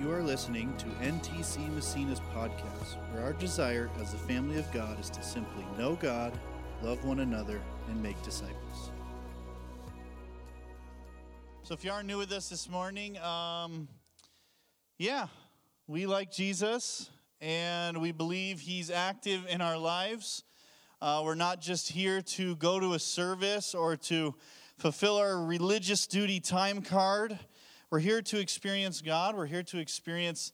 You are listening to NTC Massena's podcast, where our desire as the family of God is to simply know God, love one another, and make disciples. So, if you are new with us this morning, um, yeah, we like Jesus and we believe he's active in our lives. Uh, we're not just here to go to a service or to fulfill our religious duty time card. We're here to experience God. We're here to experience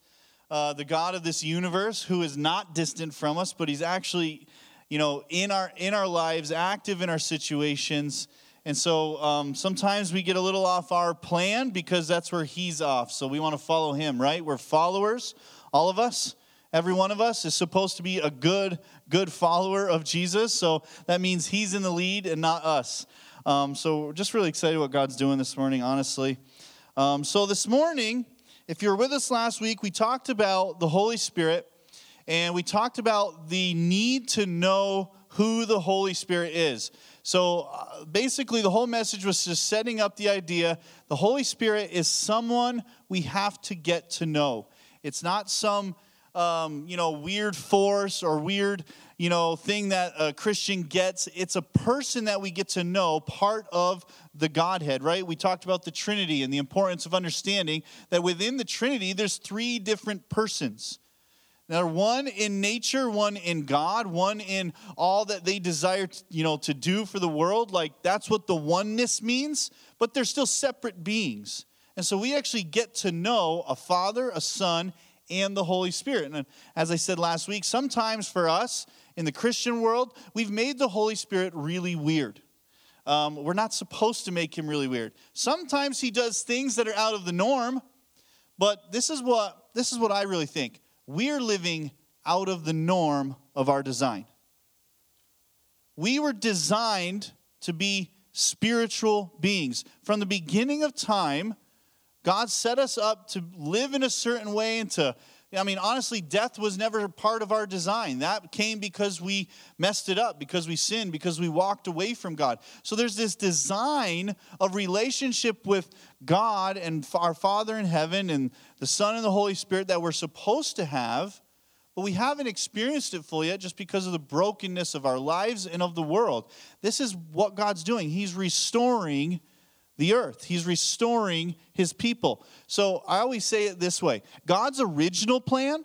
uh, the God of this universe who is not distant from us, but he's actually, you know, in our in our lives, active in our situations. And so um, sometimes we get a little off our plan because that's where he's off. So we want to follow him, right? We're followers, all of us. Every one of us is supposed to be a good, good follower of Jesus. So that means he's in the lead and not us. Um, so we're just really excited what God's doing this morning, honestly. Um, so, this morning, if you were with us last week, we talked about the Holy Spirit and we talked about the need to know who the Holy Spirit is. So, uh, basically, the whole message was just setting up the idea the Holy Spirit is someone we have to get to know. It's not some um, you know, weird force or weird, you know, thing that a Christian gets. It's a person that we get to know, part of the Godhead, right? We talked about the Trinity and the importance of understanding that within the Trinity, there's three different persons. Now, one in nature, one in God, one in all that they desire, to, you know, to do for the world. Like that's what the oneness means. But they're still separate beings, and so we actually get to know a Father, a Son, and the Holy Spirit. And as I said last week, sometimes for us in the Christian world, we've made the Holy Spirit really weird. Um, we're not supposed to make him really weird. Sometimes he does things that are out of the norm, but this is what this is what I really think. We're living out of the norm of our design. We were designed to be spiritual beings. From the beginning of time, God set us up to live in a certain way and to, I mean, honestly, death was never part of our design. That came because we messed it up, because we sinned, because we walked away from God. So there's this design of relationship with God and our Father in heaven and the Son and the Holy Spirit that we're supposed to have, but we haven't experienced it fully yet just because of the brokenness of our lives and of the world. This is what God's doing. He's restoring the earth. He's restoring his people. So I always say it this way God's original plan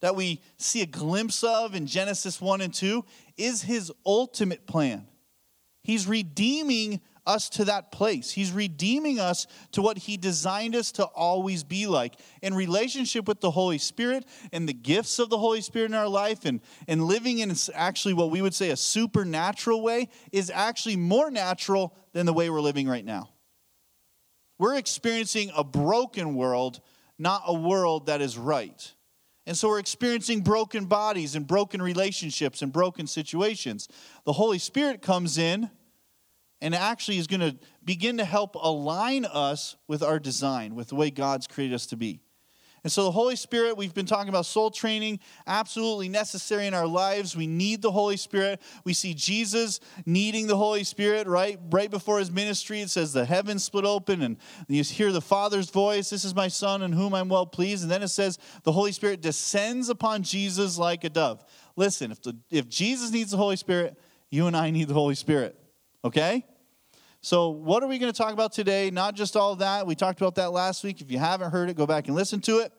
that we see a glimpse of in Genesis 1 and 2 is his ultimate plan. He's redeeming us to that place. He's redeeming us to what He designed us to always be like. In relationship with the Holy Spirit and the gifts of the Holy Spirit in our life, and, and living in actually what we would say a supernatural way, is actually more natural than the way we're living right now. We're experiencing a broken world, not a world that is right. And so we're experiencing broken bodies and broken relationships and broken situations. The Holy Spirit comes in and actually is going to begin to help align us with our design, with the way God's created us to be. And so, the Holy Spirit, we've been talking about soul training, absolutely necessary in our lives. We need the Holy Spirit. We see Jesus needing the Holy Spirit, right? Right before his ministry, it says the heavens split open and you hear the Father's voice This is my Son in whom I'm well pleased. And then it says the Holy Spirit descends upon Jesus like a dove. Listen, if, the, if Jesus needs the Holy Spirit, you and I need the Holy Spirit, okay? So, what are we going to talk about today? Not just all that. We talked about that last week. If you haven't heard it, go back and listen to it.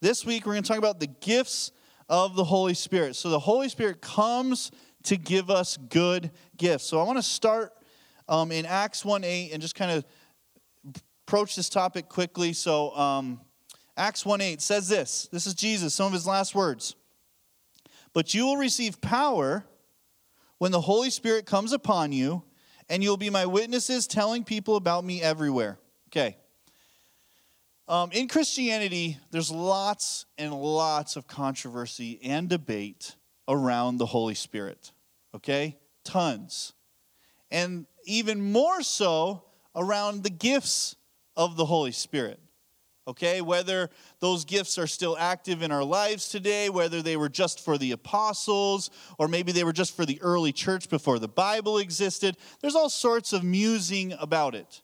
This week, we're going to talk about the gifts of the Holy Spirit. So, the Holy Spirit comes to give us good gifts. So, I want to start um, in Acts 1 8 and just kind of approach this topic quickly. So, um, Acts 1 8 says this this is Jesus, some of his last words. But you will receive power when the Holy Spirit comes upon you and you'll be my witnesses telling people about me everywhere. Okay. Um, in Christianity, there's lots and lots of controversy and debate around the Holy Spirit. Okay? Tons. And even more so around the gifts of the Holy Spirit okay? Whether those gifts are still active in our lives today, whether they were just for the apostles, or maybe they were just for the early church before the Bible existed. There's all sorts of musing about it.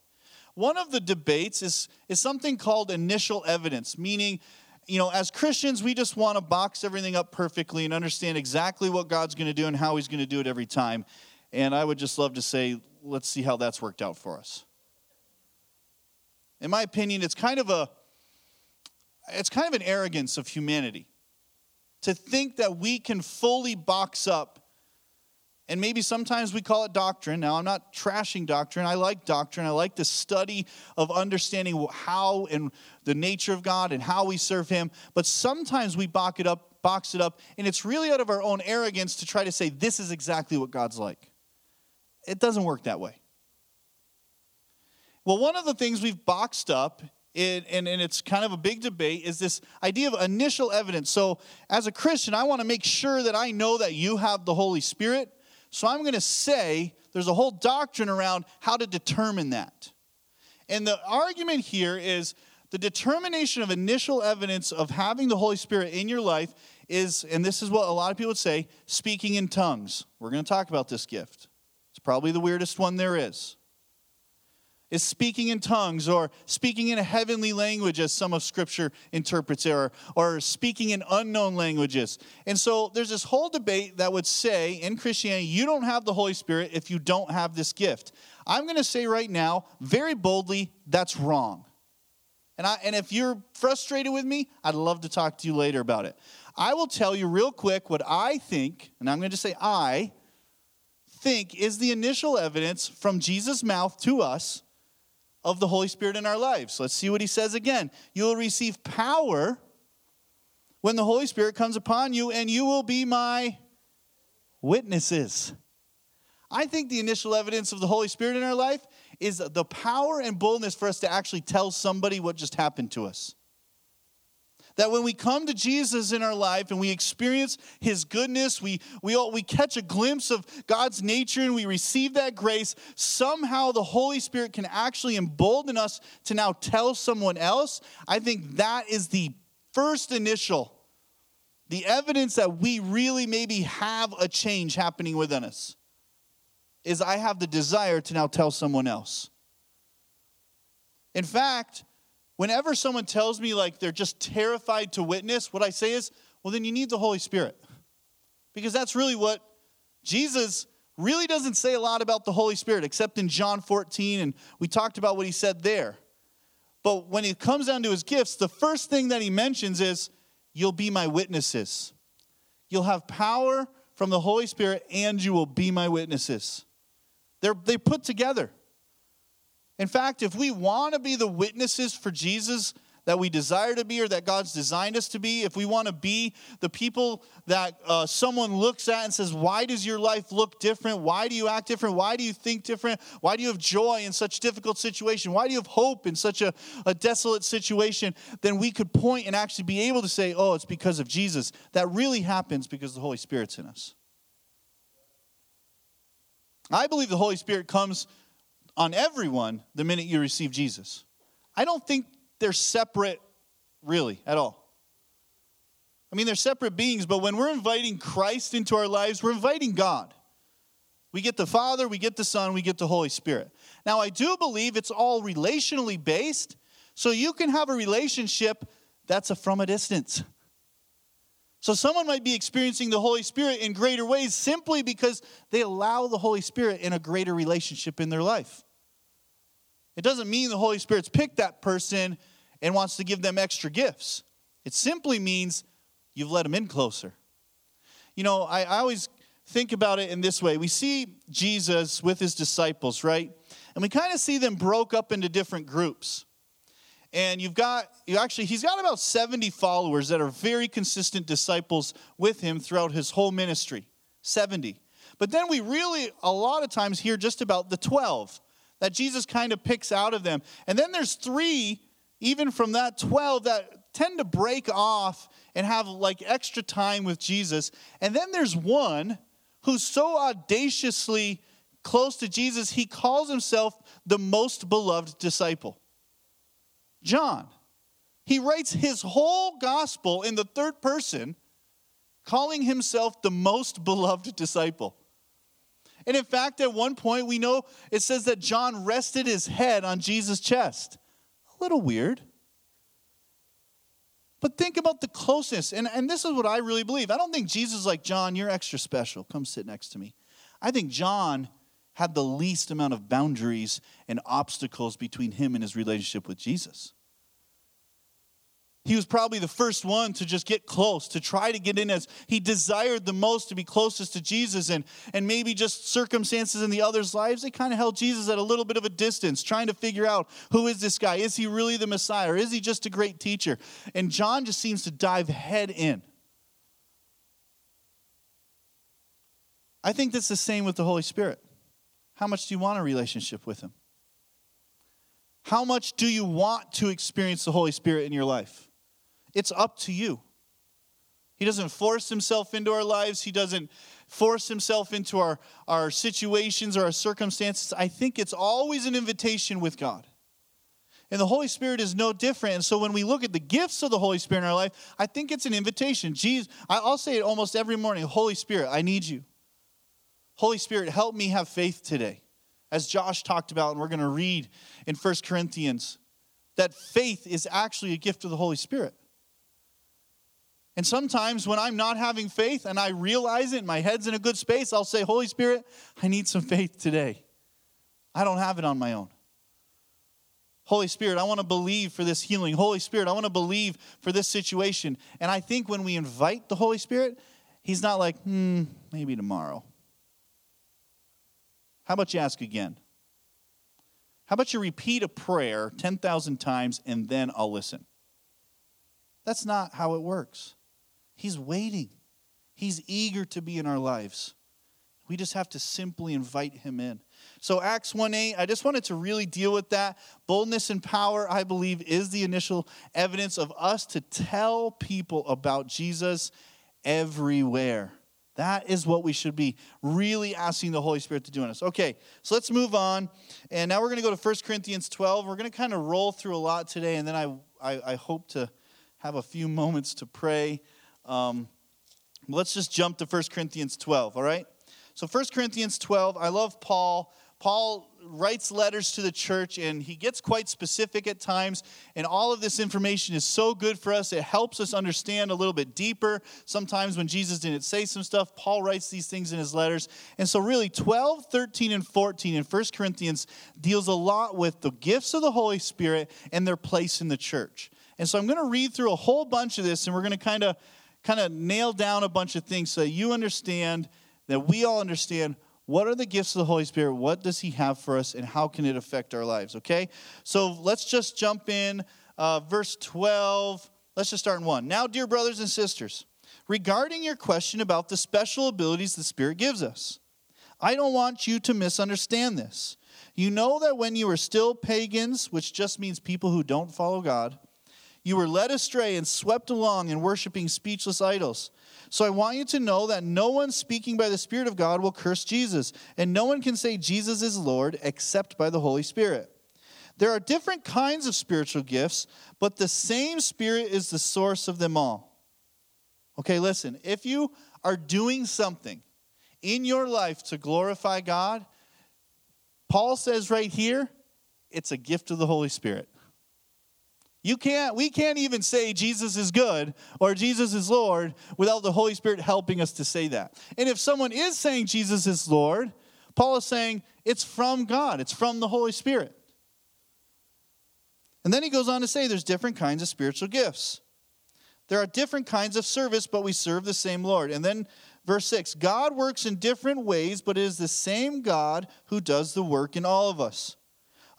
One of the debates is, is something called initial evidence, meaning, you know, as Christians, we just want to box everything up perfectly and understand exactly what God's going to do and how He's going to do it every time. And I would just love to say, let's see how that's worked out for us. In my opinion, it's kind of a it's kind of an arrogance of humanity to think that we can fully box up and maybe sometimes we call it doctrine. Now, I'm not trashing doctrine. I like doctrine. I like the study of understanding how and the nature of God and how we serve Him. But sometimes we box it up, box it up, and it's really out of our own arrogance to try to say this is exactly what God's like. It doesn't work that way. Well, one of the things we've boxed up it, and, and it's kind of a big debate, is this idea of initial evidence. So, as a Christian, I want to make sure that I know that you have the Holy Spirit. So, I'm going to say there's a whole doctrine around how to determine that. And the argument here is the determination of initial evidence of having the Holy Spirit in your life is, and this is what a lot of people would say, speaking in tongues. We're going to talk about this gift. It's probably the weirdest one there is is speaking in tongues or speaking in a heavenly language, as some of Scripture interprets it, or, or speaking in unknown languages. And so there's this whole debate that would say in Christianity, you don't have the Holy Spirit if you don't have this gift. I'm going to say right now, very boldly, that's wrong. And, I, and if you're frustrated with me, I'd love to talk to you later about it. I will tell you real quick what I think, and I'm going to say I think is the initial evidence from Jesus' mouth to us of the Holy Spirit in our lives. Let's see what he says again. You will receive power when the Holy Spirit comes upon you, and you will be my witnesses. I think the initial evidence of the Holy Spirit in our life is the power and boldness for us to actually tell somebody what just happened to us. That when we come to Jesus in our life and we experience his goodness, we, we, all, we catch a glimpse of God's nature and we receive that grace, somehow the Holy Spirit can actually embolden us to now tell someone else. I think that is the first initial, the evidence that we really maybe have a change happening within us, is I have the desire to now tell someone else. In fact, Whenever someone tells me like they're just terrified to witness, what I say is, well, then you need the Holy Spirit. Because that's really what Jesus really doesn't say a lot about the Holy Spirit, except in John 14, and we talked about what he said there. But when it comes down to his gifts, the first thing that he mentions is, You'll be my witnesses. You'll have power from the Holy Spirit, and you will be my witnesses. They're they put together. In fact, if we want to be the witnesses for Jesus that we desire to be or that God's designed us to be, if we want to be the people that uh, someone looks at and says, Why does your life look different? Why do you act different? Why do you think different? Why do you have joy in such difficult situation? Why do you have hope in such a, a desolate situation? Then we could point and actually be able to say, Oh, it's because of Jesus. That really happens because the Holy Spirit's in us. I believe the Holy Spirit comes on everyone the minute you receive Jesus. I don't think they're separate, really, at all. I mean, they're separate beings, but when we're inviting Christ into our lives, we're inviting God. We get the Father, we get the Son, we get the Holy Spirit. Now, I do believe it's all relationally based, so you can have a relationship that's a from a distance. So, someone might be experiencing the Holy Spirit in greater ways simply because they allow the Holy Spirit in a greater relationship in their life. It doesn't mean the Holy Spirit's picked that person and wants to give them extra gifts. It simply means you've let them in closer. You know, I, I always think about it in this way we see Jesus with his disciples, right? And we kind of see them broke up into different groups and you've got you actually he's got about 70 followers that are very consistent disciples with him throughout his whole ministry. 70 but then we really a lot of times hear just about the 12 that jesus kind of picks out of them. And then there's three even from that 12 that tend to break off and have like extra time with jesus. And then there's one who's so audaciously close to jesus he calls himself the most beloved disciple John. He writes his whole gospel in the third person, calling himself the most beloved disciple. And in fact, at one point, we know it says that John rested his head on Jesus' chest. A little weird. But think about the closeness. And, and this is what I really believe. I don't think Jesus like, John, you're extra special. Come sit next to me. I think John had the least amount of boundaries and obstacles between him and his relationship with Jesus. He was probably the first one to just get close, to try to get in as he desired the most to be closest to Jesus. And, and maybe just circumstances in the others' lives, they kind of held Jesus at a little bit of a distance, trying to figure out who is this guy? Is he really the Messiah? Or is he just a great teacher? And John just seems to dive head in. I think that's the same with the Holy Spirit. How much do you want a relationship with him? How much do you want to experience the Holy Spirit in your life? It's up to you. He doesn't force himself into our lives. He doesn't force himself into our, our situations or our circumstances. I think it's always an invitation with God. And the Holy Spirit is no different. And so when we look at the gifts of the Holy Spirit in our life, I think it's an invitation. Jesus, I'll say it almost every morning Holy Spirit, I need you. Holy Spirit, help me have faith today. As Josh talked about, and we're going to read in First Corinthians, that faith is actually a gift of the Holy Spirit. And sometimes when I'm not having faith and I realize it, my head's in a good space, I'll say, Holy Spirit, I need some faith today. I don't have it on my own. Holy Spirit, I want to believe for this healing. Holy Spirit, I want to believe for this situation. And I think when we invite the Holy Spirit, He's not like, hmm, maybe tomorrow. How about you ask again? How about you repeat a prayer 10,000 times and then I'll listen? That's not how it works. He's waiting, He's eager to be in our lives. We just have to simply invite Him in. So, Acts 1 8, I just wanted to really deal with that. Boldness and power, I believe, is the initial evidence of us to tell people about Jesus everywhere. That is what we should be really asking the Holy Spirit to do in us. Okay, so let's move on. And now we're going to go to 1 Corinthians 12. We're going to kind of roll through a lot today, and then I, I, I hope to have a few moments to pray. Um, let's just jump to 1 Corinthians 12, all right? So 1 Corinthians 12, I love Paul. Paul writes letters to the church and he gets quite specific at times. And all of this information is so good for us. It helps us understand a little bit deeper. Sometimes when Jesus didn't say some stuff, Paul writes these things in his letters. And so, really, 12, 13, and 14 in 1 Corinthians deals a lot with the gifts of the Holy Spirit and their place in the church. And so, I'm going to read through a whole bunch of this and we're going to kind of kind of nail down a bunch of things so you understand that we all understand what are the gifts of the Holy Spirit? What does He have for us, and how can it affect our lives? Okay? So let's just jump in. Uh, verse 12. Let's just start in 1. Now, dear brothers and sisters, regarding your question about the special abilities the Spirit gives us, I don't want you to misunderstand this. You know that when you were still pagans, which just means people who don't follow God, you were led astray and swept along in worshiping speechless idols. So I want you to know that no one speaking by the Spirit of God will curse Jesus, and no one can say Jesus is Lord except by the Holy Spirit. There are different kinds of spiritual gifts, but the same Spirit is the source of them all. Okay, listen, if you are doing something in your life to glorify God, Paul says right here, it's a gift of the Holy Spirit. You can't, we can't even say Jesus is good or Jesus is Lord without the Holy Spirit helping us to say that. And if someone is saying Jesus is Lord, Paul is saying it's from God, it's from the Holy Spirit. And then he goes on to say there's different kinds of spiritual gifts. There are different kinds of service, but we serve the same Lord. And then verse 6 God works in different ways, but it is the same God who does the work in all of us.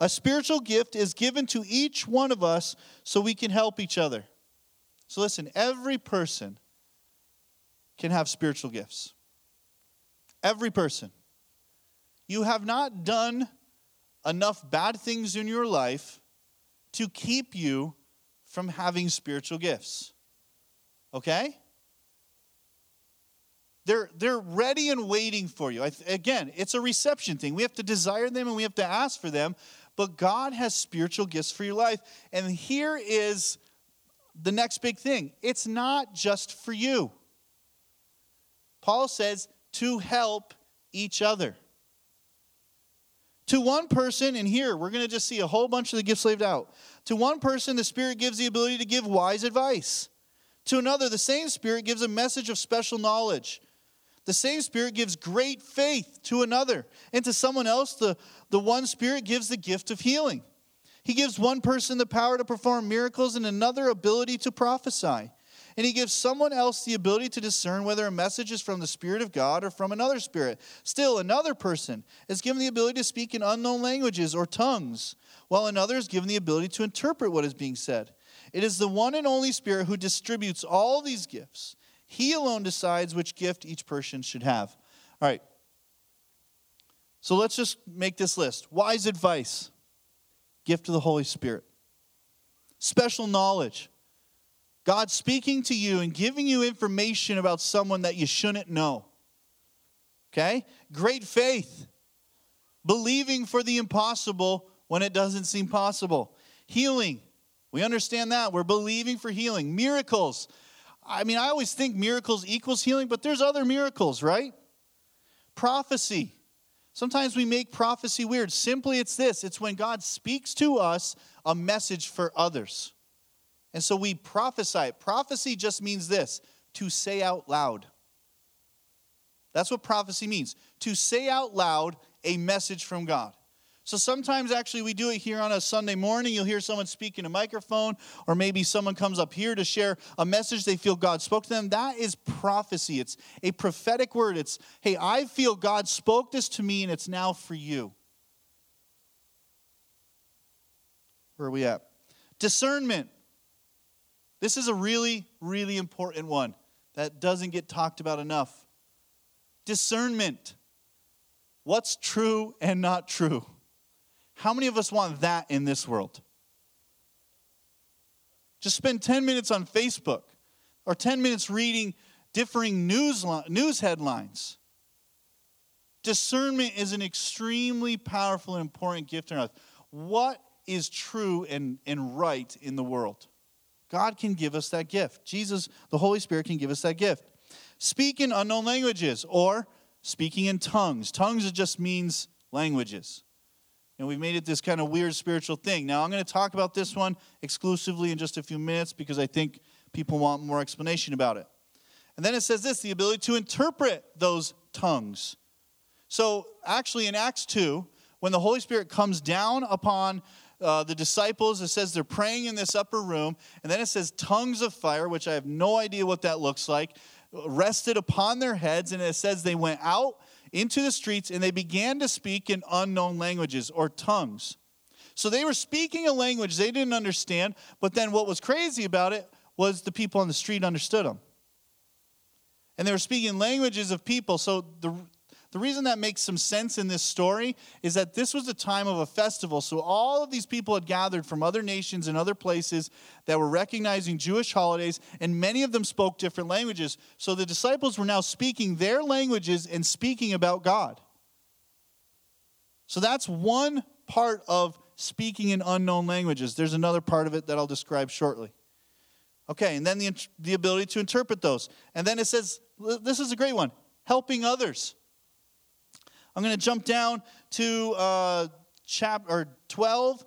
A spiritual gift is given to each one of us so we can help each other. So listen, every person can have spiritual gifts. Every person. You have not done enough bad things in your life to keep you from having spiritual gifts. Okay? They're, they're ready and waiting for you. Again, it's a reception thing. We have to desire them and we have to ask for them, but God has spiritual gifts for your life. And here is the next big thing it's not just for you. Paul says to help each other. To one person, and here we're going to just see a whole bunch of the gifts laid out. To one person, the Spirit gives the ability to give wise advice. To another, the same Spirit gives a message of special knowledge. The same Spirit gives great faith to another. And to someone else, the, the one Spirit gives the gift of healing. He gives one person the power to perform miracles and another ability to prophesy. And he gives someone else the ability to discern whether a message is from the Spirit of God or from another spirit. Still, another person is given the ability to speak in unknown languages or tongues, while another is given the ability to interpret what is being said. It is the one and only Spirit who distributes all these gifts. He alone decides which gift each person should have. All right. So let's just make this list wise advice, gift of the Holy Spirit, special knowledge God speaking to you and giving you information about someone that you shouldn't know. Okay? Great faith. Believing for the impossible when it doesn't seem possible. Healing. We understand that. We're believing for healing. Miracles. I mean, I always think miracles equals healing, but there's other miracles, right? Prophecy. Sometimes we make prophecy weird. Simply, it's this it's when God speaks to us a message for others. And so we prophesy. Prophecy just means this to say out loud. That's what prophecy means to say out loud a message from God. So sometimes actually we do it here on a Sunday morning. You'll hear someone speak in a microphone, or maybe someone comes up here to share a message they feel God spoke to them. That is prophecy. It's a prophetic word. It's, hey, I feel God spoke this to me and it's now for you. Where are we at? Discernment. This is a really, really important one that doesn't get talked about enough. Discernment. What's true and not true? How many of us want that in this world? Just spend 10 minutes on Facebook or 10 minutes reading differing news, news headlines. Discernment is an extremely powerful and important gift in life. What is true and, and right in the world? God can give us that gift. Jesus, the Holy Spirit, can give us that gift. Speak in unknown languages or speaking in tongues. Tongues just means languages. And we've made it this kind of weird spiritual thing. Now, I'm going to talk about this one exclusively in just a few minutes because I think people want more explanation about it. And then it says this the ability to interpret those tongues. So, actually, in Acts 2, when the Holy Spirit comes down upon uh, the disciples, it says they're praying in this upper room, and then it says tongues of fire, which I have no idea what that looks like, rested upon their heads, and it says they went out into the streets and they began to speak in unknown languages or tongues. So they were speaking a language they didn't understand, but then what was crazy about it was the people on the street understood them. And they were speaking languages of people. So the, the reason that makes some sense in this story is that this was a time of a festival. So all of these people had gathered from other nations and other places that were recognizing Jewish holidays, and many of them spoke different languages. So the disciples were now speaking their languages and speaking about God. So that's one part of speaking in unknown languages. There's another part of it that I'll describe shortly. Okay, and then the, the ability to interpret those. And then it says, this is a great one helping others. I'm going to jump down to uh, chapter 12,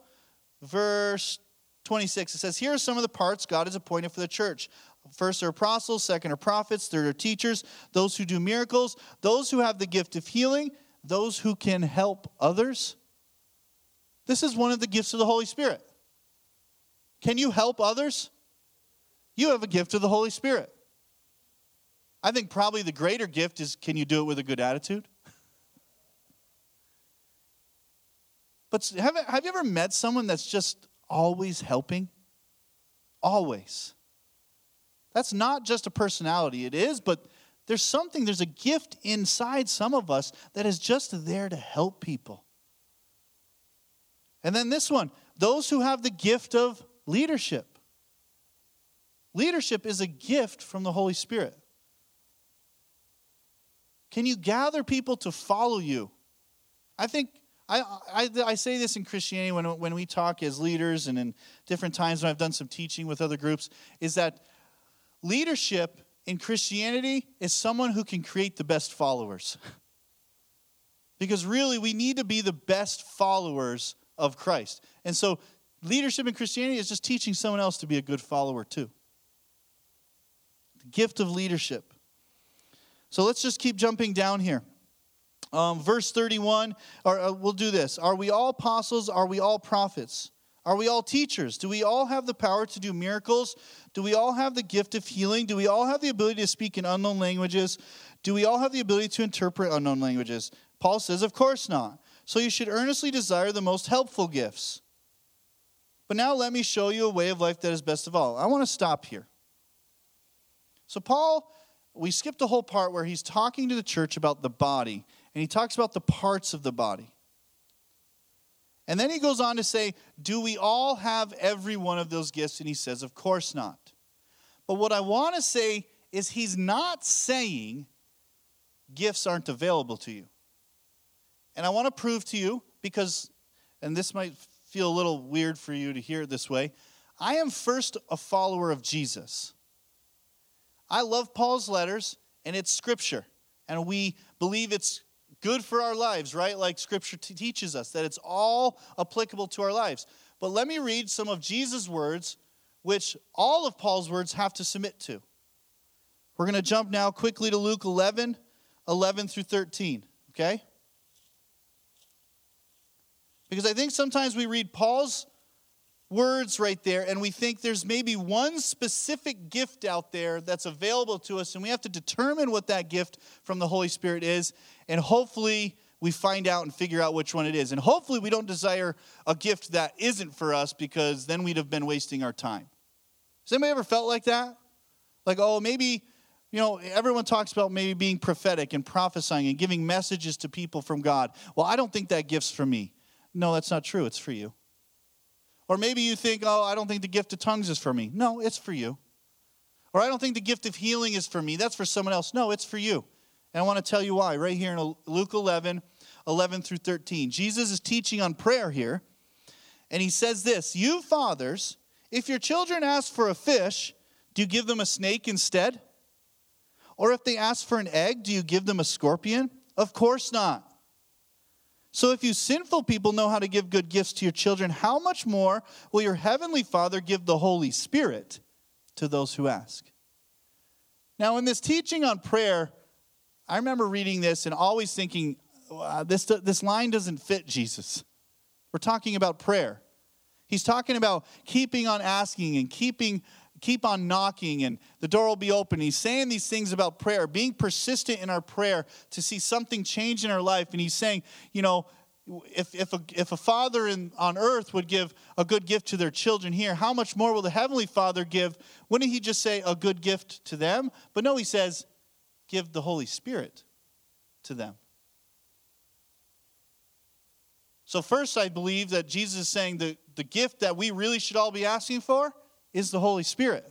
verse 26. It says, Here are some of the parts God has appointed for the church. First are apostles, second are prophets, third are teachers, those who do miracles, those who have the gift of healing, those who can help others. This is one of the gifts of the Holy Spirit. Can you help others? You have a gift of the Holy Spirit. I think probably the greater gift is can you do it with a good attitude? But have, have you ever met someone that's just always helping? Always. That's not just a personality. It is, but there's something, there's a gift inside some of us that is just there to help people. And then this one those who have the gift of leadership. Leadership is a gift from the Holy Spirit. Can you gather people to follow you? I think I, I, I, say this in Christianity when, when we talk as leaders and in different times when I've done some teaching with other groups, is that leadership in Christianity is someone who can create the best followers. Because really, we need to be the best followers of Christ. And so, leadership in Christianity is just teaching someone else to be a good follower too. The gift of leadership. So, let's just keep jumping down here. Um, verse 31, or uh, we'll do this. Are we all apostles? Are we all prophets? Are we all teachers? Do we all have the power to do miracles? Do we all have the gift of healing? Do we all have the ability to speak in unknown languages? Do we all have the ability to interpret unknown languages? Paul says, Of course not. So you should earnestly desire the most helpful gifts. But now let me show you a way of life that is best of all. I want to stop here. So, Paul, we skipped the whole part where he's talking to the church about the body, and he talks about the parts of the body. And then he goes on to say, Do we all have every one of those gifts? And he says, Of course not. But what I want to say is, he's not saying gifts aren't available to you. And I want to prove to you, because, and this might feel a little weird for you to hear it this way, I am first a follower of Jesus. I love Paul's letters, and it's scripture. And we believe it's good for our lives, right? Like scripture t- teaches us that it's all applicable to our lives. But let me read some of Jesus' words, which all of Paul's words have to submit to. We're going to jump now quickly to Luke 11, 11 through 13, okay? Because I think sometimes we read Paul's words right there and we think there's maybe one specific gift out there that's available to us and we have to determine what that gift from the Holy Spirit is and hopefully we find out and figure out which one it is. And hopefully we don't desire a gift that isn't for us because then we'd have been wasting our time. Has anybody ever felt like that? Like, oh, maybe, you know, everyone talks about maybe being prophetic and prophesying and giving messages to people from God. Well, I don't think that gift's for me. No, that's not true. It's for you. Or maybe you think, oh, I don't think the gift of tongues is for me. No, it's for you. Or I don't think the gift of healing is for me. That's for someone else. No, it's for you. And I want to tell you why. Right here in Luke 11, 11 through 13. Jesus is teaching on prayer here. And he says this You fathers, if your children ask for a fish, do you give them a snake instead? Or if they ask for an egg, do you give them a scorpion? Of course not. So if you sinful people know how to give good gifts to your children, how much more will your heavenly Father give the Holy Spirit to those who ask? Now, in this teaching on prayer, I remember reading this and always thinking, this, this line doesn't fit Jesus. We're talking about prayer. He's talking about keeping on asking and keeping keep on knocking and the door will be open. He's saying these things about prayer, being persistent in our prayer to see something change in our life. And he's saying, you know, if, if, a, if a father in, on earth would give a good gift to their children here, how much more will the Heavenly Father give? Wouldn't he just say a good gift to them? But no, he says, give the Holy Spirit to them. So, first, I believe that Jesus is saying the, the gift that we really should all be asking for is the Holy Spirit.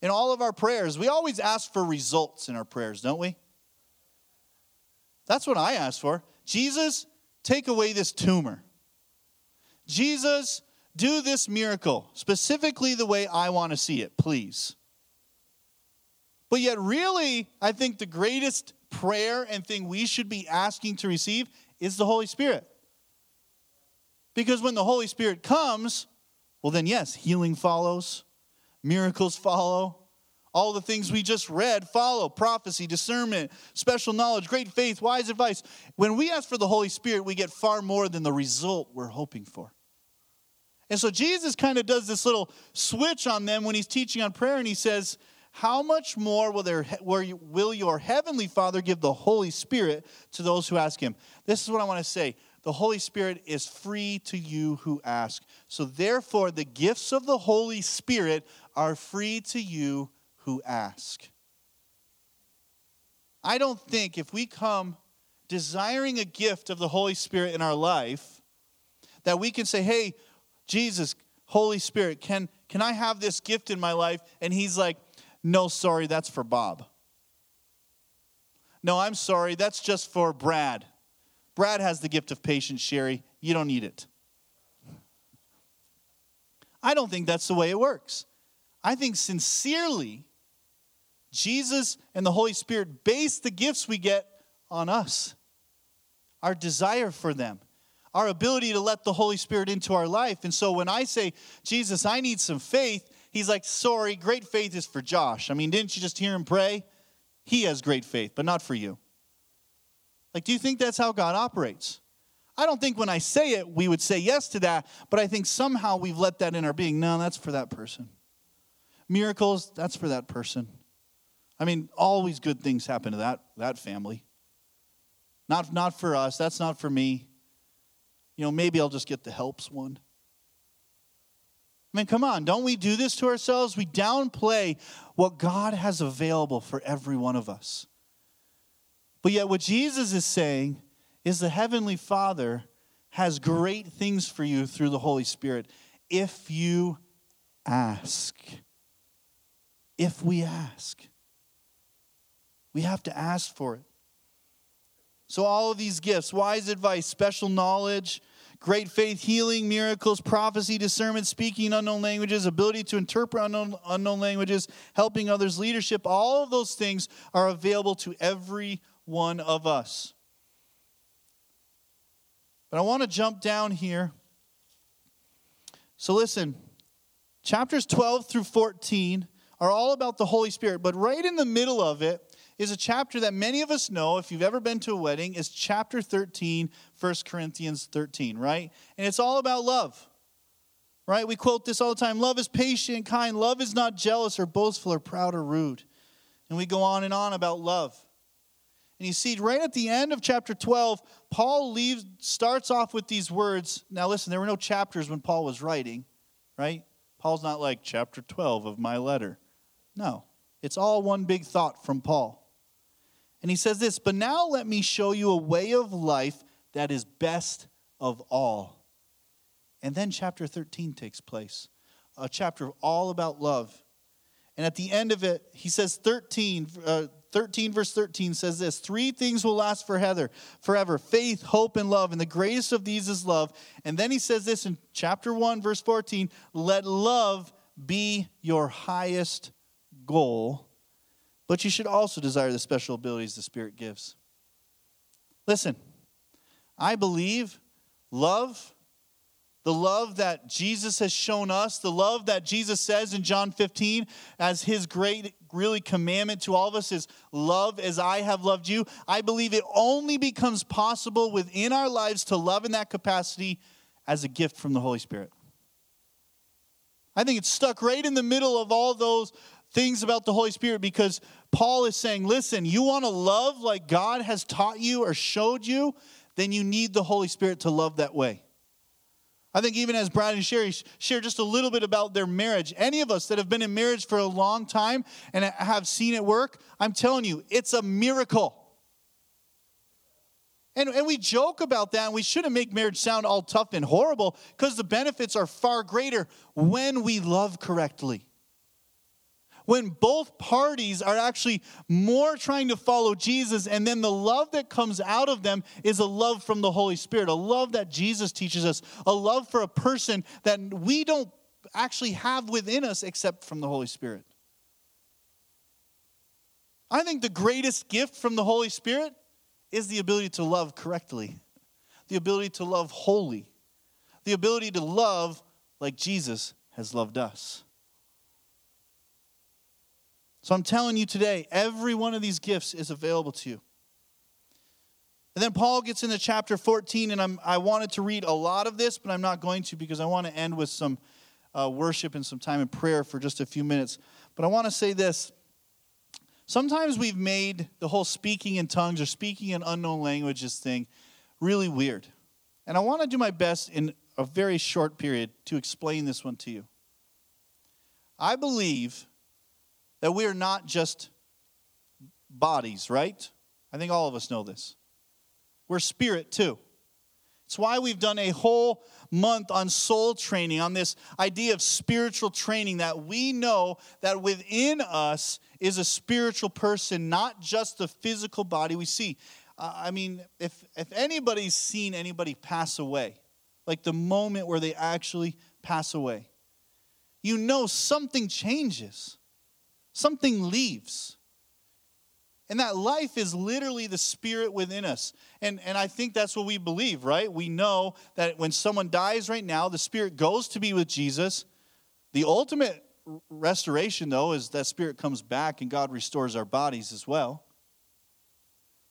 In all of our prayers, we always ask for results in our prayers, don't we? That's what I ask for. Jesus, take away this tumor. Jesus, do this miracle, specifically the way I want to see it, please. But yet, really, I think the greatest prayer and thing we should be asking to receive is the Holy Spirit. Because when the Holy Spirit comes, well, then, yes, healing follows, miracles follow, all the things we just read follow prophecy, discernment, special knowledge, great faith, wise advice. When we ask for the Holy Spirit, we get far more than the result we're hoping for. And so Jesus kind of does this little switch on them when he's teaching on prayer, and he says, How much more will, there, will your heavenly Father give the Holy Spirit to those who ask him? This is what I want to say. The Holy Spirit is free to you who ask. So, therefore, the gifts of the Holy Spirit are free to you who ask. I don't think if we come desiring a gift of the Holy Spirit in our life, that we can say, hey, Jesus, Holy Spirit, can, can I have this gift in my life? And He's like, no, sorry, that's for Bob. No, I'm sorry, that's just for Brad. Brad has the gift of patience, Sherry. You don't need it. I don't think that's the way it works. I think sincerely, Jesus and the Holy Spirit base the gifts we get on us. our desire for them, our ability to let the Holy Spirit into our life. And so when I say, Jesus, I need some faith, he's like, sorry, great faith is for Josh. I mean, didn't you just hear him pray? He has great faith, but not for you. Like, do you think that's how God operates? I don't think when I say it, we would say yes to that, but I think somehow we've let that in our being. No, that's for that person. Miracles, that's for that person. I mean, always good things happen to that, that family. Not, not for us, that's not for me. You know, maybe I'll just get the helps one. I mean, come on, don't we do this to ourselves? We downplay what God has available for every one of us. But yet, what Jesus is saying is the Heavenly Father has great things for you through the Holy Spirit if you ask. If we ask, we have to ask for it. So, all of these gifts wise advice, special knowledge, great faith, healing, miracles, prophecy, discernment, speaking unknown languages, ability to interpret unknown, unknown languages, helping others, leadership all of those things are available to every one of us. But I want to jump down here. So listen, chapters 12 through 14 are all about the Holy Spirit, but right in the middle of it is a chapter that many of us know if you've ever been to a wedding is chapter 13 1 corinthians 13 right? And it's all about love right? We quote this all the time love is patient kind. Love is not jealous or boastful or proud or rude. And we go on and on about love and you see right at the end of chapter 12 paul leaves starts off with these words now listen there were no chapters when paul was writing right paul's not like chapter 12 of my letter no it's all one big thought from paul and he says this, but now let me show you a way of life that is best of all. And then chapter 13 takes place, a chapter all about love. And at the end of it, he says 13, uh, 13 verse 13 says this Three things will last for Heather forever faith, hope, and love. And the greatest of these is love. And then he says this in chapter 1, verse 14 let love be your highest goal but you should also desire the special abilities the Spirit gives. Listen, I believe love, the love that Jesus has shown us, the love that Jesus says in John 15 as his great, really commandment to all of us is love as I have loved you. I believe it only becomes possible within our lives to love in that capacity as a gift from the Holy Spirit. I think it's stuck right in the middle of all those things about the Holy Spirit because Paul is saying, listen, you want to love like God has taught you or showed you, then you need the Holy Spirit to love that way. I think even as Brad and Sherry share just a little bit about their marriage, any of us that have been in marriage for a long time and have seen it work, I'm telling you, it's a miracle. And, and we joke about that, and we shouldn't make marriage sound all tough and horrible because the benefits are far greater when we love correctly when both parties are actually more trying to follow Jesus, and then the love that comes out of them is a love from the Holy Spirit, a love that Jesus teaches us, a love for a person that we don't actually have within us except from the Holy Spirit. I think the greatest gift from the Holy Spirit is the ability to love correctly, the ability to love wholly, the ability to love like Jesus has loved us. So I'm telling you today, every one of these gifts is available to you. And then Paul gets into chapter 14, and I'm, I wanted to read a lot of this, but I'm not going to because I want to end with some uh, worship and some time in prayer for just a few minutes. But I want to say this. Sometimes we've made the whole speaking in tongues or speaking in unknown languages thing really weird. And I want to do my best in a very short period to explain this one to you. I believe that we are not just bodies, right? I think all of us know this. We're spirit too. It's why we've done a whole month on soul training, on this idea of spiritual training, that we know that within us is a spiritual person, not just the physical body we see. Uh, I mean, if, if anybody's seen anybody pass away, like the moment where they actually pass away, you know something changes something leaves. And that life is literally the spirit within us. And, and I think that's what we believe, right? We know that when someone dies right now, the spirit goes to be with Jesus. The ultimate restoration, though, is that spirit comes back and God restores our bodies as well.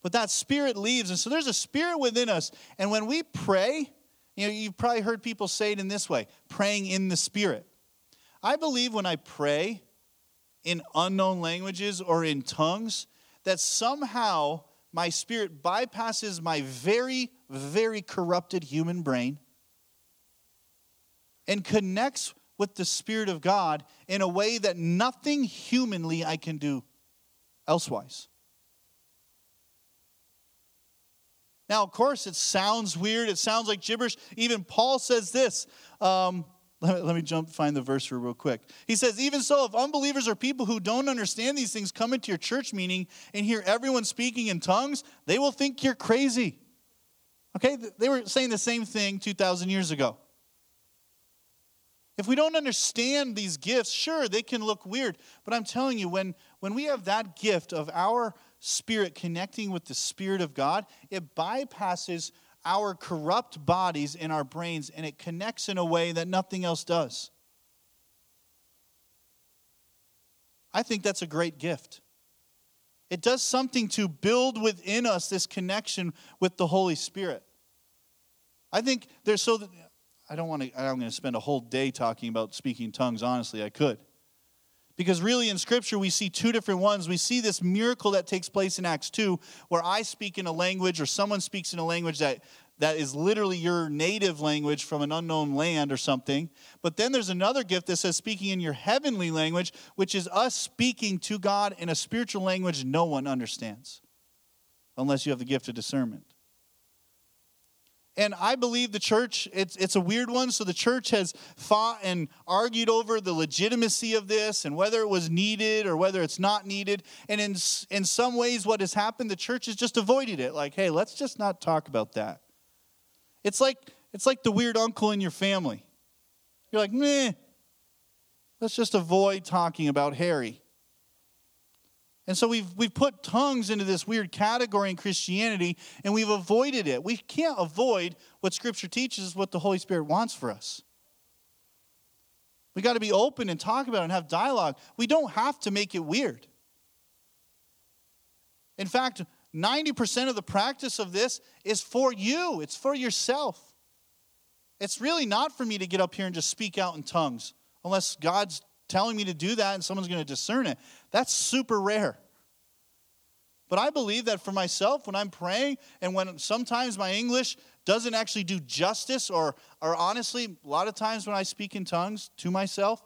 But that spirit leaves. And so there's a spirit within us. And when we pray, you know, you've probably heard people say it in this way praying in the spirit. I believe when I pray in unknown languages or in tongues, that somehow my spirit bypasses my very, very corrupted human brain and connects with the Spirit of God in a way that nothing humanly I can do elsewise. Now, of course, it sounds weird. It sounds like gibberish. Even Paul says this. Um, let, me, let me jump, find the verse real quick. He says, Even so, if unbelievers or people who don't understand these things come into your church meeting and hear everyone speaking in tongues, they will think you're crazy. Okay? They were saying the same thing 2,000 years ago. If we don't understand these gifts, sure, they can look weird. But I'm telling you, when, when we have that gift of our spirit connecting with the Spirit of God, it bypasses our corrupt bodies in our brains and it connects in a way that nothing else does. I think that's a great gift. It does something to build within us this connection with the Holy Spirit. I think there's so I don't want to, I'm going to spend a whole day talking about speaking tongues. Honestly, I could. Because really in Scripture, we see two different ones. We see this miracle that takes place in Acts 2, where I speak in a language or someone speaks in a language that, that is literally your native language from an unknown land or something. But then there's another gift that says speaking in your heavenly language, which is us speaking to God in a spiritual language no one understands, unless you have the gift of discernment. And I believe the church, it's, it's a weird one. So the church has fought and argued over the legitimacy of this and whether it was needed or whether it's not needed. And in, in some ways, what has happened, the church has just avoided it. Like, hey, let's just not talk about that. It's like, it's like the weird uncle in your family. You're like, meh, let's just avoid talking about Harry. And so we've, we've put tongues into this weird category in Christianity and we've avoided it. We can't avoid what Scripture teaches, what the Holy Spirit wants for us. We got to be open and talk about it and have dialogue. We don't have to make it weird. In fact, 90% of the practice of this is for you, it's for yourself. It's really not for me to get up here and just speak out in tongues, unless God's telling me to do that and someone's going to discern it. That's super rare. But I believe that for myself, when I'm praying and when sometimes my English doesn't actually do justice, or, or honestly, a lot of times when I speak in tongues to myself,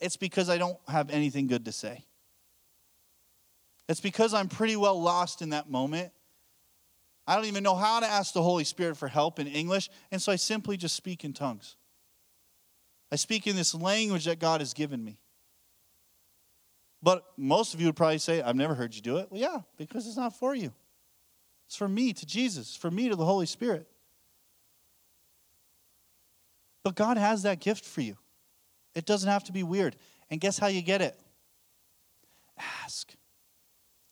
it's because I don't have anything good to say. It's because I'm pretty well lost in that moment. I don't even know how to ask the Holy Spirit for help in English, and so I simply just speak in tongues. I speak in this language that God has given me. But most of you would probably say, I've never heard you do it. Well, yeah, because it's not for you. It's for me to Jesus, for me to the Holy Spirit. But God has that gift for you. It doesn't have to be weird. And guess how you get it? Ask.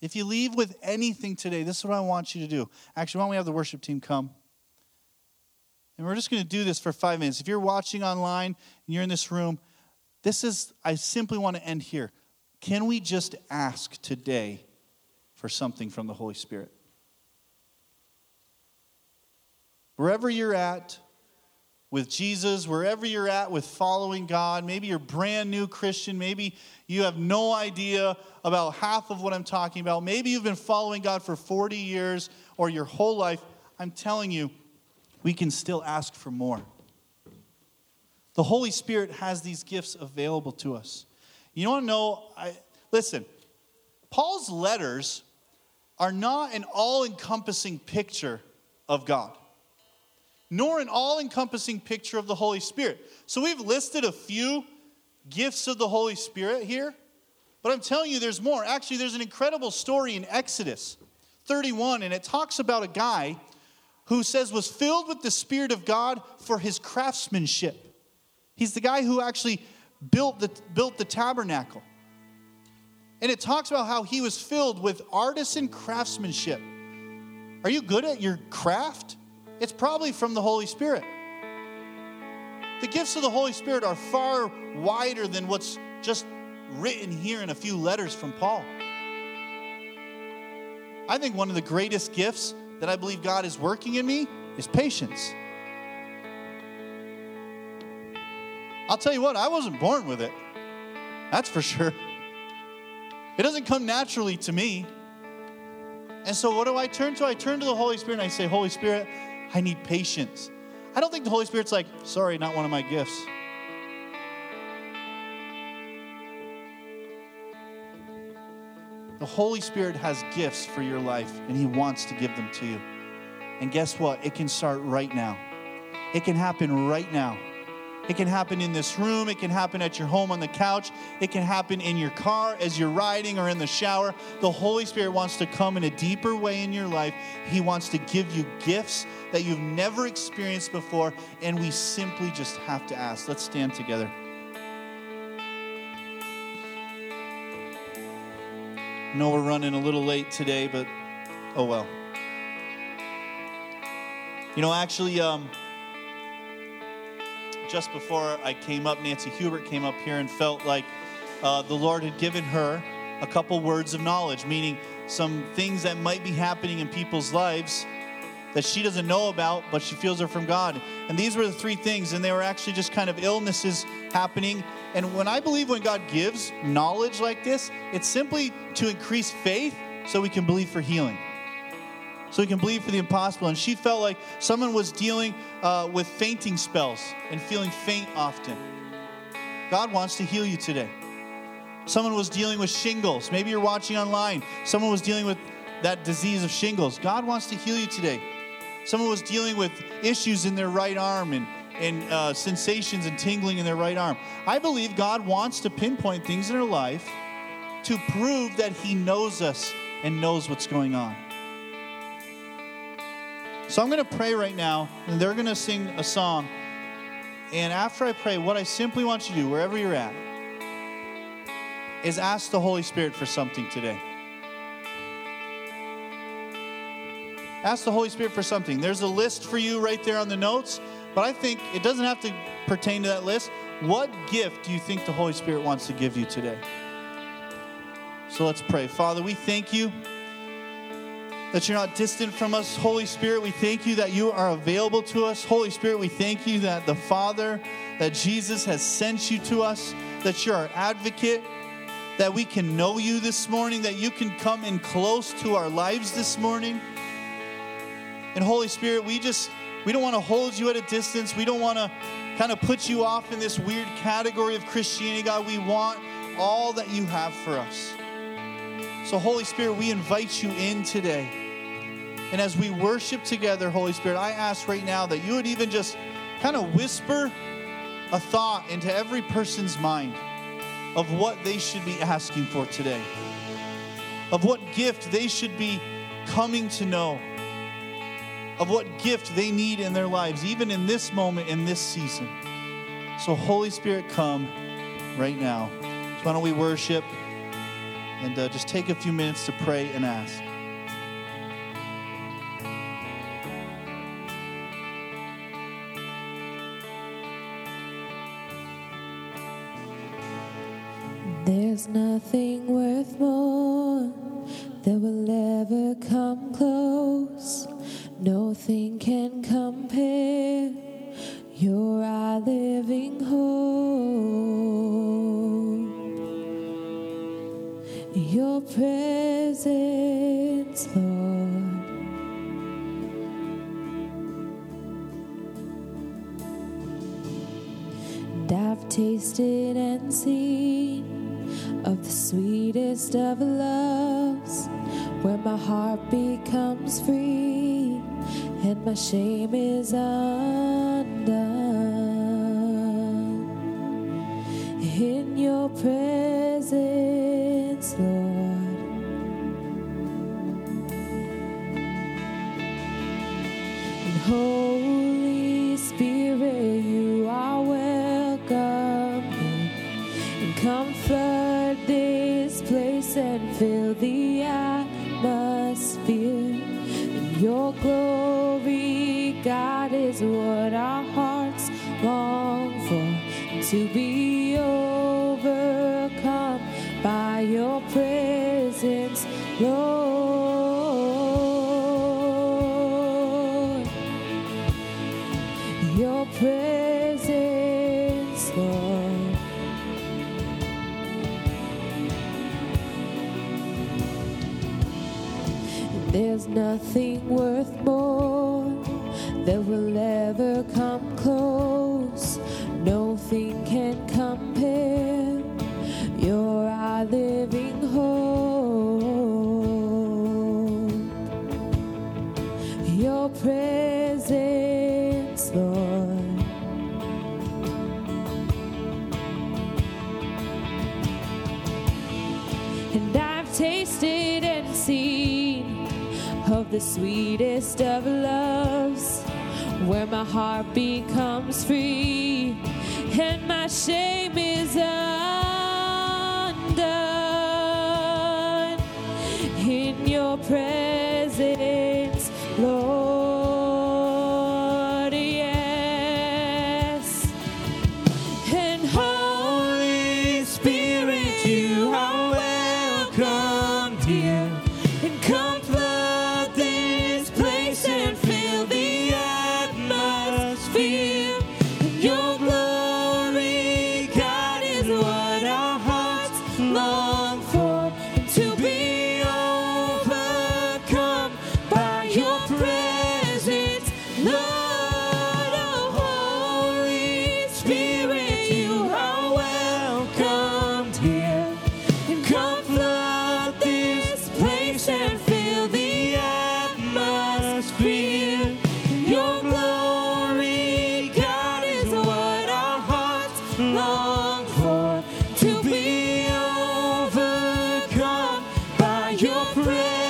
If you leave with anything today, this is what I want you to do. Actually, why don't we have the worship team come? And we're just going to do this for five minutes. If you're watching online and you're in this room, this is, I simply want to end here. Can we just ask today for something from the Holy Spirit? Wherever you're at with Jesus, wherever you're at with following God, maybe you're brand new Christian, maybe you have no idea about half of what I'm talking about, maybe you've been following God for 40 years or your whole life. I'm telling you, we can still ask for more. The Holy Spirit has these gifts available to us. You want to know? I, listen, Paul's letters are not an all encompassing picture of God, nor an all encompassing picture of the Holy Spirit. So we've listed a few gifts of the Holy Spirit here, but I'm telling you there's more. Actually, there's an incredible story in Exodus 31, and it talks about a guy who says was filled with the Spirit of God for his craftsmanship. He's the guy who actually built the, built the tabernacle. And it talks about how he was filled with artisan craftsmanship. Are you good at your craft? It's probably from the Holy Spirit. The gifts of the Holy Spirit are far wider than what's just written here in a few letters from Paul. I think one of the greatest gifts that I believe God is working in me is patience. I'll tell you what, I wasn't born with it. That's for sure. It doesn't come naturally to me. And so, what do I turn to? I turn to the Holy Spirit and I say, Holy Spirit, I need patience. I don't think the Holy Spirit's like, sorry, not one of my gifts. The Holy Spirit has gifts for your life, and He wants to give them to you. And guess what? It can start right now. It can happen right now. It can happen in this room. It can happen at your home on the couch. It can happen in your car as you're riding or in the shower. The Holy Spirit wants to come in a deeper way in your life. He wants to give you gifts that you've never experienced before, and we simply just have to ask. Let's stand together. I know we're running a little late today, but oh well. You know, actually, um, just before I came up, Nancy Hubert came up here and felt like uh, the Lord had given her a couple words of knowledge, meaning some things that might be happening in people's lives that she doesn't know about, but she feels are from God. And these were the three things, and they were actually just kind of illnesses happening and when I believe when God gives knowledge like this, it's simply to increase faith so we can believe for healing. So we can believe for the impossible. And she felt like someone was dealing uh, with fainting spells and feeling faint often. God wants to heal you today. Someone was dealing with shingles. Maybe you're watching online. Someone was dealing with that disease of shingles. God wants to heal you today. Someone was dealing with issues in their right arm and and uh, sensations and tingling in their right arm. I believe God wants to pinpoint things in our life to prove that He knows us and knows what's going on. So I'm going to pray right now, and they're going to sing a song. And after I pray, what I simply want you to do, wherever you're at, is ask the Holy Spirit for something today. Ask the Holy Spirit for something. There's a list for you right there on the notes. But I think it doesn't have to pertain to that list. What gift do you think the Holy Spirit wants to give you today? So let's pray. Father, we thank you that you're not distant from us. Holy Spirit, we thank you that you are available to us. Holy Spirit, we thank you that the Father, that Jesus has sent you to us, that you're our advocate, that we can know you this morning, that you can come in close to our lives this morning. And Holy Spirit, we just we don't want to hold you at a distance. We don't want to kind of put you off in this weird category of Christianity, God. We want all that you have for us. So, Holy Spirit, we invite you in today. And as we worship together, Holy Spirit, I ask right now that you would even just kind of whisper a thought into every person's mind of what they should be asking for today, of what gift they should be coming to know of what gift they need in their lives, even in this moment, in this season. So, Holy Spirit, come right now. So why don't we worship and uh, just take a few minutes to pray and ask. There's nothing worth more that will ever come close. Nothing can compare. You're our living hope. Your presence, Lord. And I've tasted and seen of the sweetest of loves, where my heart becomes free and my shame is undone. To be of the sweetest of loves, where my heart becomes free and my shame is undone your presence,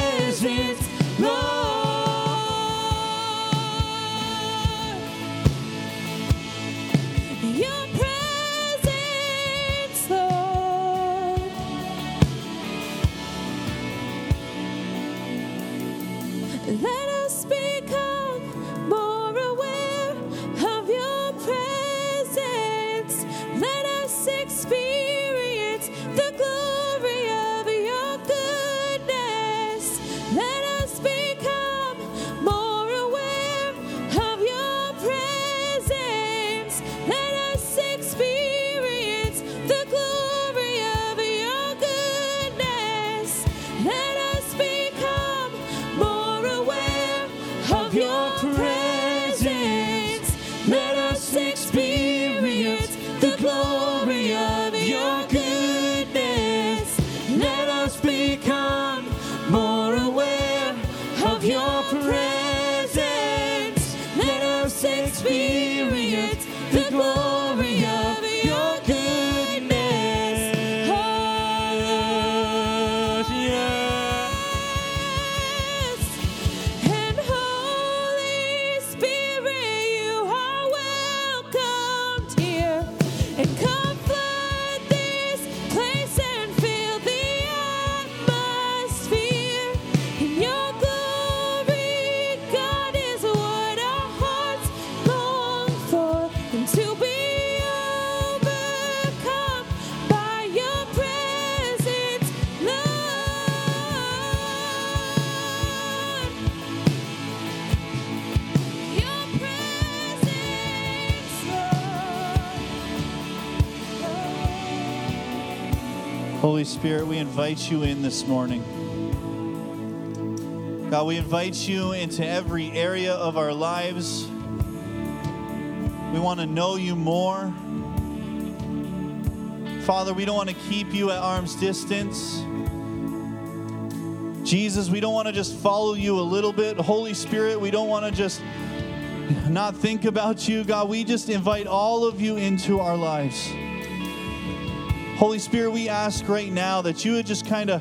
Holy Spirit, we invite you in this morning. God, we invite you into every area of our lives. We want to know you more. Father, we don't want to keep you at arm's distance. Jesus, we don't want to just follow you a little bit. Holy Spirit, we don't want to just not think about you. God, we just invite all of you into our lives. Holy Spirit, we ask right now that you would just kind of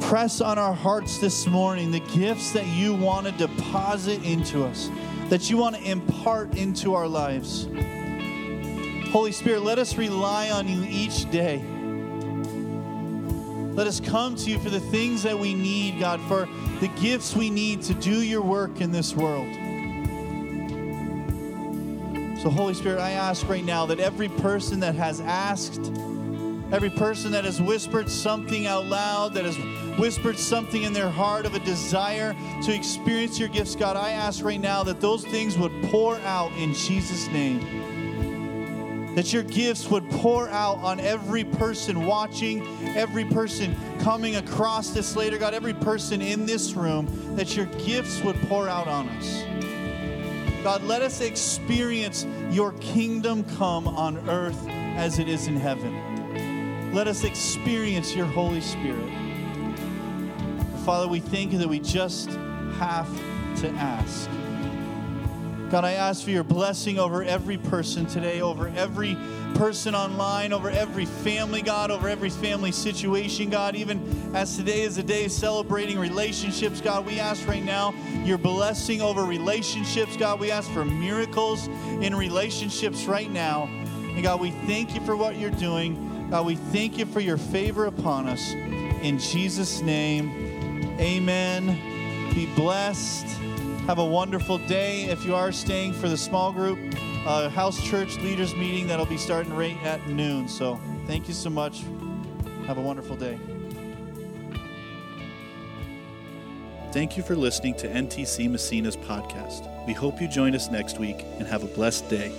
press on our hearts this morning the gifts that you want to deposit into us, that you want to impart into our lives. Holy Spirit, let us rely on you each day. Let us come to you for the things that we need, God, for the gifts we need to do your work in this world. So, Holy Spirit, I ask right now that every person that has asked, every person that has whispered something out loud, that has whispered something in their heart of a desire to experience your gifts, God, I ask right now that those things would pour out in Jesus' name. That your gifts would pour out on every person watching, every person coming across this later, God, every person in this room, that your gifts would pour out on us. God, let us experience your kingdom come on earth as it is in heaven. Let us experience your Holy Spirit. Father, we thank you that we just have to ask. God, I ask for your blessing over every person today, over every person online, over every family, God, over every family situation, God. Even as today is a day celebrating relationships, God, we ask right now your blessing over relationships, God. We ask for miracles in relationships right now. And God, we thank you for what you're doing. God, we thank you for your favor upon us. In Jesus' name, amen. Be blessed. Have a wonderful day. If you are staying for the small group, uh, house church leaders meeting that'll be starting right at noon. So thank you so much. Have a wonderful day. Thank you for listening to NTC Massena's podcast. We hope you join us next week and have a blessed day.